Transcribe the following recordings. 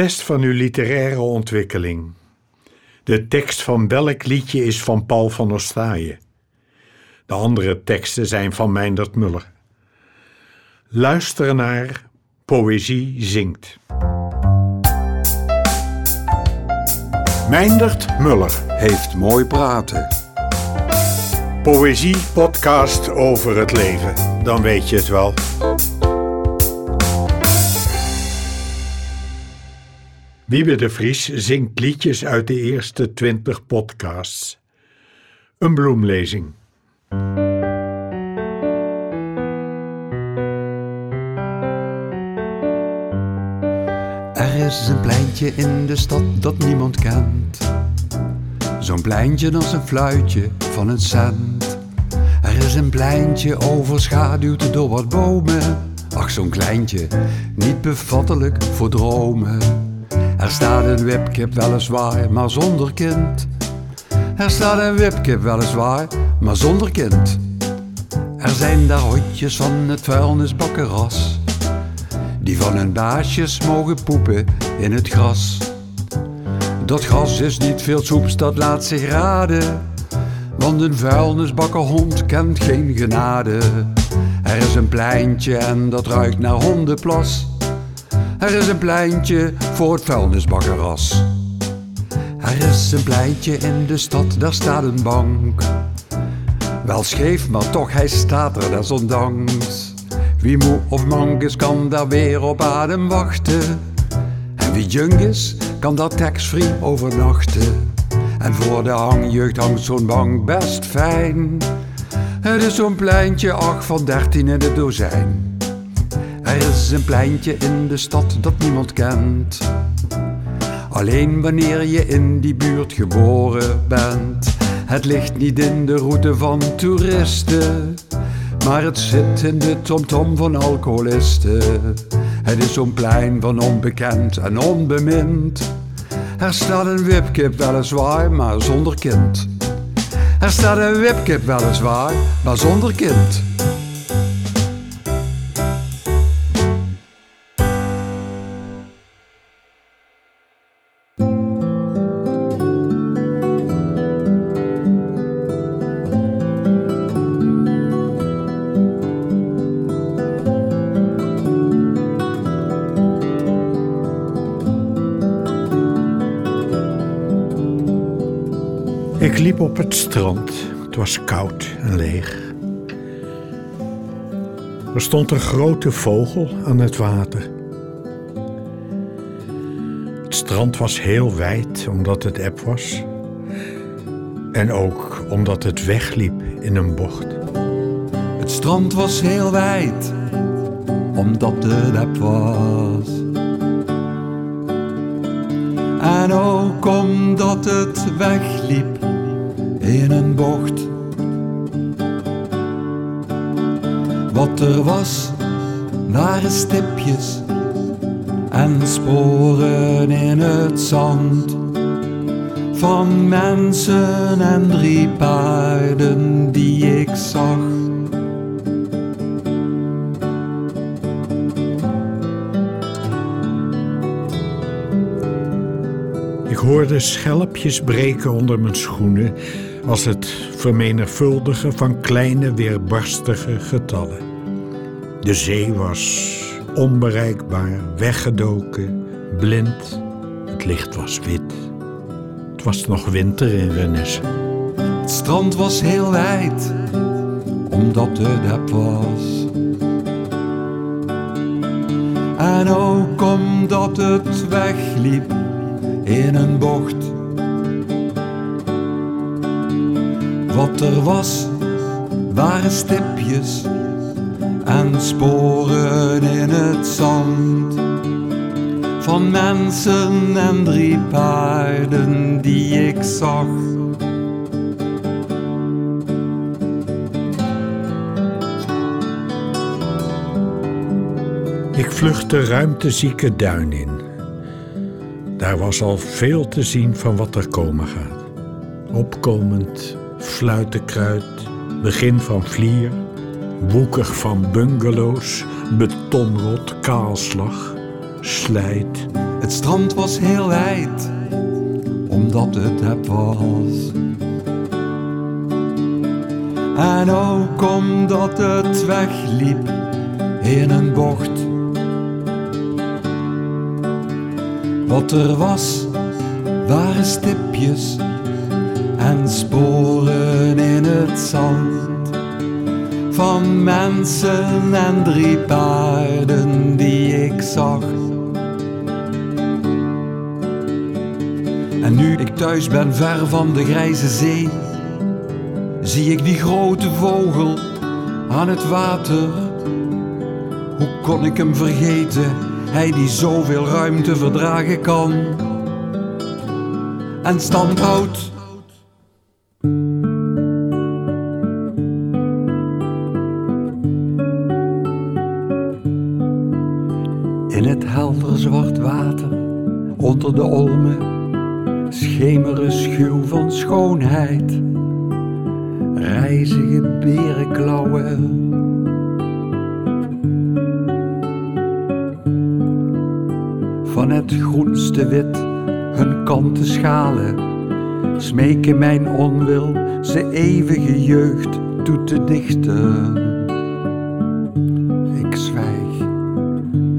test van uw literaire ontwikkeling. De tekst van welk liedje is van Paul van Ostaaien? De andere teksten zijn van Meindert Muller. Luister naar Poëzie zingt. Meindert Muller heeft mooi praten. Poëzie podcast over het leven. Dan weet je het wel. Wiebe de Vries zingt liedjes uit de eerste twintig podcasts. Een bloemlezing. Er is een pleintje in de stad dat niemand kent. Zo'n pleintje als een fluitje van een cent. Er is een pleintje overschaduwd door wat bomen. Ach, zo'n kleintje, niet bevattelijk voor dromen. Er staat een wipkip weliswaar, maar zonder kind. Er staat een wipkip weliswaar, maar zonder kind. Er zijn daar hondjes van het vuilnisbakkenras. Die van hun baasjes mogen poepen in het gras. Dat gras is niet veel soeps, dat laat zich raden. Want een vuilnisbakkenhond kent geen genade. Er is een pleintje en dat ruikt naar hondenplas. Er is een pleintje voor het vuilnisbakkeras. Er is een pleintje in de stad, daar staat een bank. Wel scheef, maar toch, hij staat er desondanks. Wie moe of mank is, kan daar weer op adem wachten. En wie jong is, kan daar tax-free overnachten. En voor de hangjeugd hangt zo'n bank best fijn. Het is zo'n pleintje, ach, van dertien in het dozijn. Er is een pleintje in de stad dat niemand kent. Alleen wanneer je in die buurt geboren bent. Het ligt niet in de route van toeristen, maar het zit in de tomtom van alcoholisten. Het is zo'n plein van onbekend en onbemind. Er staat een wipkip weliswaar, maar zonder kind. Er staat een wipkip weliswaar, maar zonder kind. Liep op het strand. Het was koud en leeg. Er stond een grote vogel aan het water. Het strand was heel wijd omdat het eb was. En ook omdat het wegliep in een bocht. Het strand was heel wijd, omdat het eb was. En ook omdat het wegliep in een bocht. Wat er was, waren stipjes en sporen in het zand. Van mensen en drie paarden die ik zag. Ik hoorde schelpjes breken onder mijn schoenen als het vermenigvuldigen van kleine weerbarstige getallen. De zee was onbereikbaar, weggedoken, blind. Het licht was wit. Het was nog winter in Renesse. Het strand was heel wijd, omdat het eb was. En ook omdat het wegliep in een bocht. Wat er was, waren stipjes en sporen in het zand. Van mensen en drie paarden die ik zag. Ik vluchtte ruimtezieke duin in. Daar was al veel te zien van wat er komen gaat. Opkomend fluitenkruid, begin van vlier, woekig van bungalows, betonrot, kaalslag, slijt, Het strand was heel wijd, omdat het heb was. En ook omdat het wegliep in een bocht. Wat er was, waren stipjes en sporen in het zand van mensen en drie paarden die ik zag. En nu ik thuis ben, ver van de grijze zee, zie ik die grote vogel aan het water. Hoe kon ik hem vergeten, hij die zoveel ruimte verdragen kan en stand houdt. De olmen, schemeren schuw van schoonheid, rijzige berenklauwen. Van het groenste wit hun kanten schalen, smeken mijn onwil ze eeuwige jeugd toe te dichten. Ik zwijg,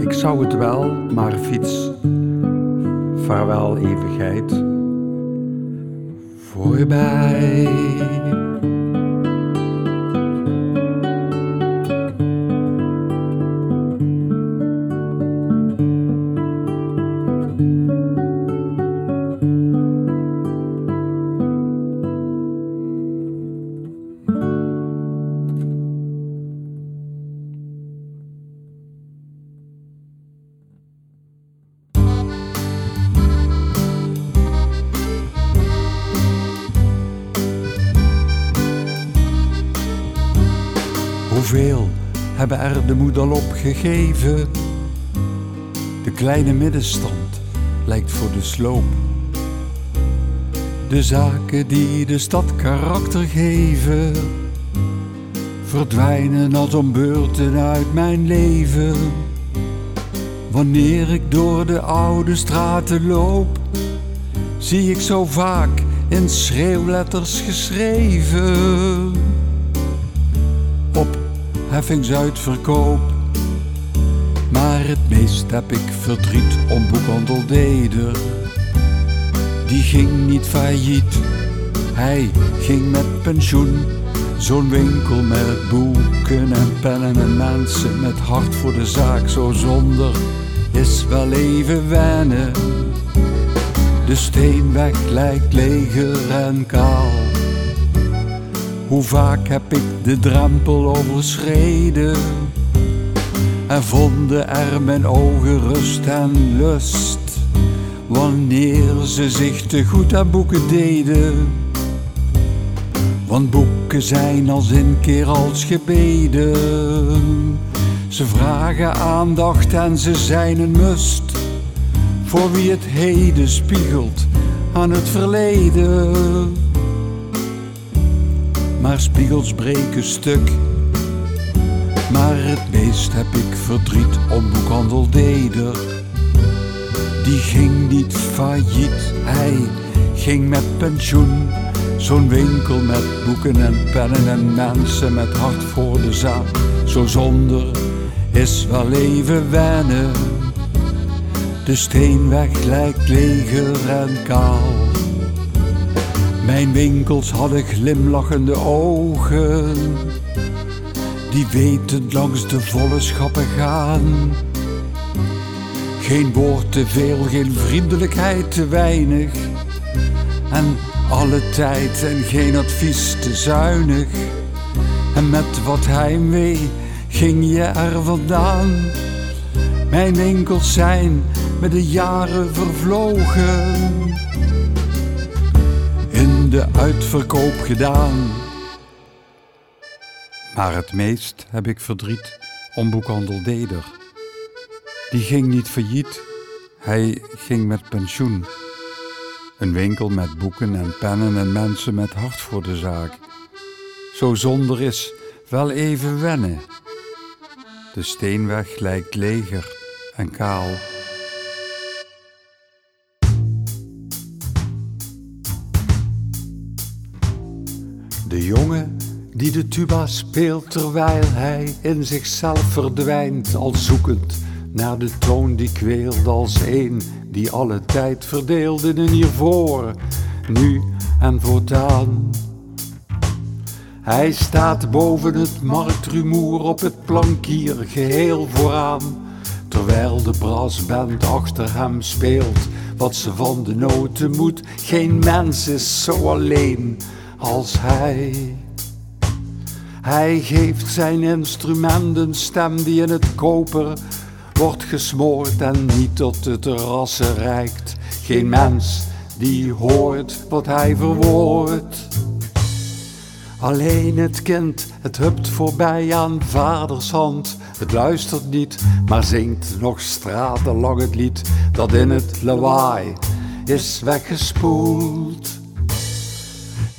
ik zou het wel, maar fiets. Vaarwel eeuwigheid. Voorbij. Hebben er de moed al opgegeven? De kleine middenstand lijkt voor de sloop. De zaken die de stad karakter geven, verdwijnen als om beurten uit mijn leven. Wanneer ik door de oude straten loop, zie ik zo vaak in schreeuwletters geschreven op heffingsuitverkoop. Maar het meest heb ik verdriet om boekhandel Deder. Die ging niet failliet, hij ging met pensioen. Zo'n winkel met boeken en pennen en mensen met hart voor de zaak. Zo zonder is wel even wennen. De steenweg lijkt leger en kaal. Hoe vaak heb ik de drempel overschreden en vonden er mijn ogen rust en lust wanneer ze zich te goed aan boeken deden. Want boeken zijn als een keer als gebeden. Ze vragen aandacht en ze zijn een must voor wie het heden spiegelt aan het verleden maar spiegels breken stuk. Maar het meest heb ik verdriet om boekhandel Deder. Die ging niet failliet, hij ging met pensioen. Zo'n winkel met boeken en pennen en mensen met hart voor de zaak. Zo zonder is wel even wennen. De steenweg lijkt leger en kaal. Mijn winkels hadden glimlachende ogen, die wetend langs de volle schappen gaan. Geen woord te veel, geen vriendelijkheid te weinig. En alle tijd en geen advies te zuinig. En met wat heimwee ging je er vandaan. Mijn winkels zijn met de jaren vervlogen de uitverkoop gedaan. Maar het meest heb ik verdriet om boekhandel Deder. Die ging niet failliet, hij ging met pensioen. Een winkel met boeken en pennen en mensen met hart voor de zaak. Zo zonder is wel even wennen. De steenweg lijkt leger en kaal. Jongen die de tuba speelt terwijl hij in zichzelf verdwijnt, al zoekend naar de toon die kweelt als een die alle tijd verdeelt in hiervoor, nu en voortaan. Hij staat boven het marktrumoer op het plankier geheel vooraan, terwijl de brassband achter hem speelt wat ze van de noten moet. Geen mens is zo alleen als hij. Hij geeft zijn instrument een stem die in het koper wordt gesmoord en niet tot de terrassen reikt. Geen mens die hoort wat hij verwoordt. Alleen het kind, het hupt voorbij aan vaders hand. Het luistert niet, maar zingt nog stratenlang het lied dat in het lawaai is weggespoeld.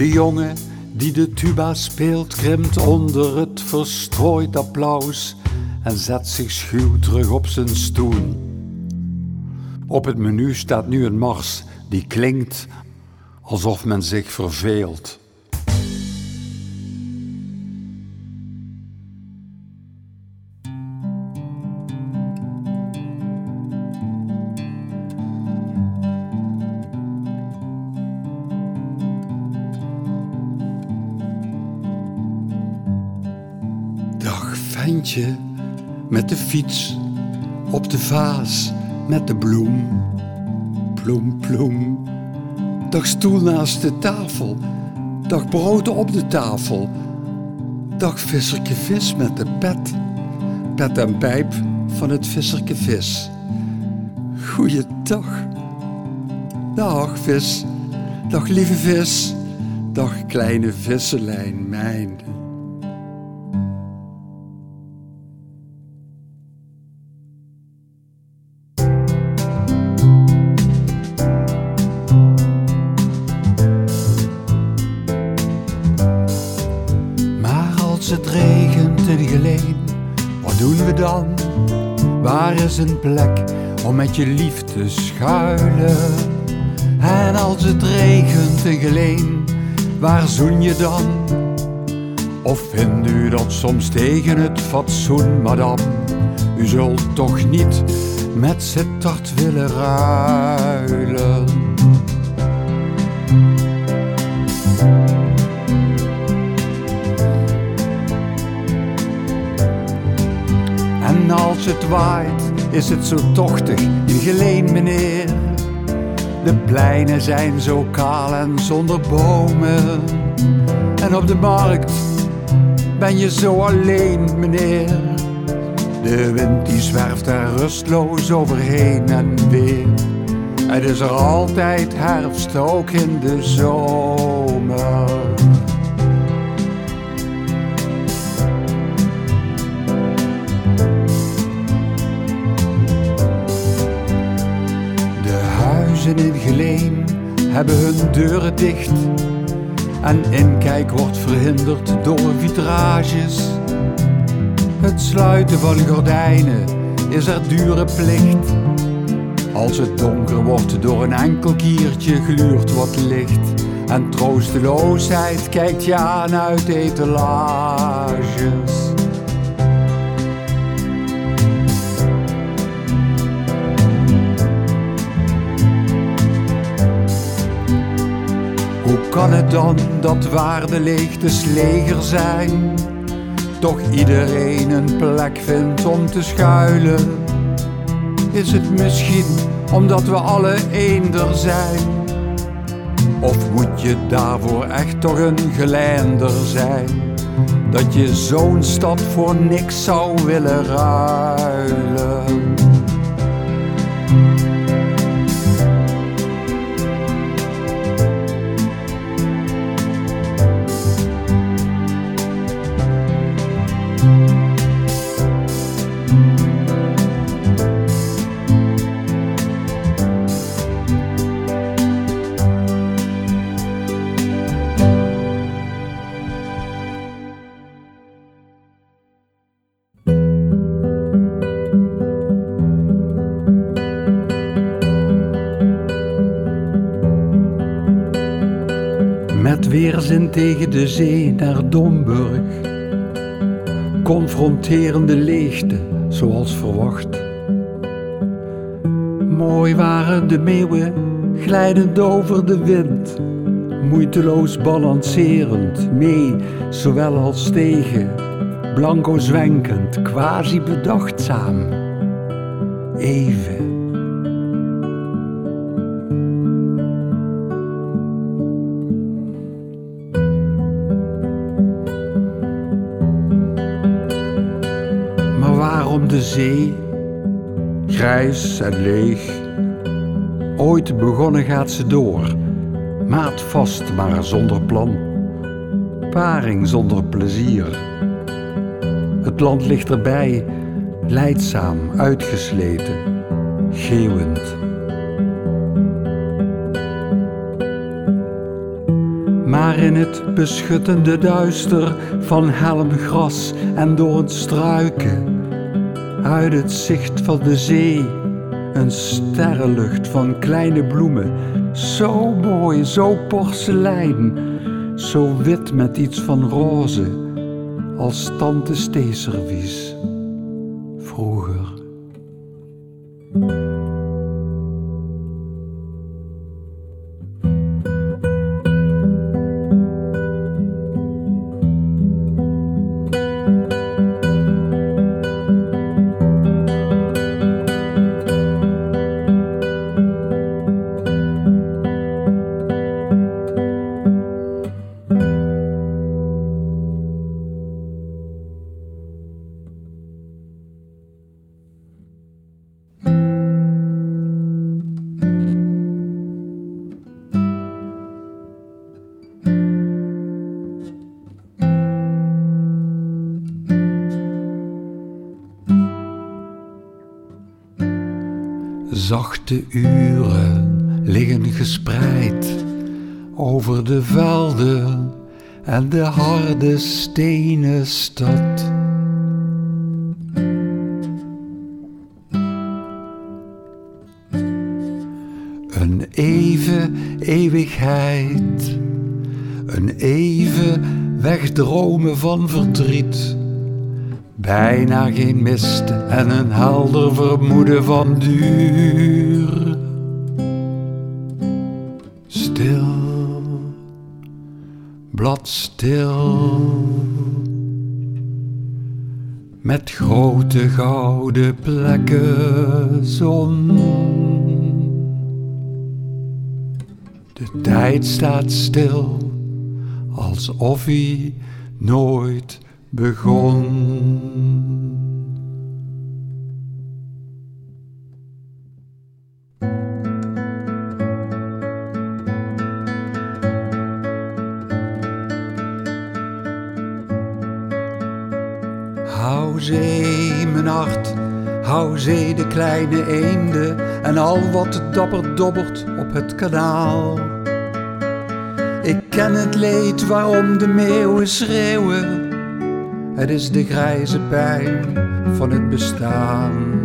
De jongen die de tuba speelt, krimpt onder het verstrooid applaus en zet zich schuw terug op zijn stoel. Op het menu staat nu een mars die klinkt alsof men zich verveelt. Met de fiets op de vaas met de bloem. Ploem, ploem. Dag stoel naast de tafel. Dag brood op de tafel. Dag visserke vis met de pet. Pet en pijp van het visserke vis. Goeiedag. Dag vis. Dag lieve vis. Dag kleine vissenlijn mijn. Een plek om met je lief te schuilen? En als het regent in Geleen, waar zoen je dan? Of vindt u dat soms tegen het fatsoen, madame? U zult toch niet met Sittard willen ruilen? En als het waait, is het zo tochtig in Geleen, meneer. De pleinen zijn zo kaal en zonder bomen. En op de markt ben je zo alleen, meneer. De wind die zwerft er rustloos overheen en weer. Het is er altijd herfst, ook in de zomer. Huizen Geleen hebben hun deuren dicht. En inkijk wordt verhinderd door vitrages. Het sluiten van gordijnen is er dure plicht. Als het donker wordt door een enkel kiertje gluurt wat licht. En troosteloosheid kijkt je aan uit etalages. Kan het dan dat waar de leegtes leger zijn, toch iedereen een plek vindt om te schuilen? Is het misschien omdat we alle eender zijn? Of moet je daarvoor echt toch een geleinder zijn? Dat je zo'n stad voor niks zou willen ruilen? Met weerzin tegen de zee naar Domburg. Confronterende leegte, zoals verwacht. Mooi waren de meeuwen, glijdend over de wind. Moeiteloos balancerend, mee, zowel als tegen. Blanco zwenkend, quasi bedachtzaam. Even. Waarom de zee? Grijs en leeg. Ooit begonnen gaat ze door. Maat vast, maar zonder plan. Paring zonder plezier. Het land ligt erbij, leidzaam, uitgesleten, geeuwend. Maar in het beschuttende duister van helmgras en door het struiken, uit het zicht van de zee, een sterrenlucht van kleine bloemen, zo mooi, zo porselein, zo wit met iets van roze, als tante Steeservies Zachte uren liggen gespreid over de velden en de harde stenen stad. Een even eeuwigheid, een even wegdromen van verdriet. Bijna geen mist en een helder vermoeden van duur. Stil, bladstil. Met grote gouden plekken zon. De tijd staat stil, alsof hij nooit begon. Hou zee, mijn hart, hou zee de kleine eenden en al wat dapper dobbert op het kanaal. Ik ken het leed waarom de meeuwen schreeuwen. Het is de grijze pijn van het bestaan.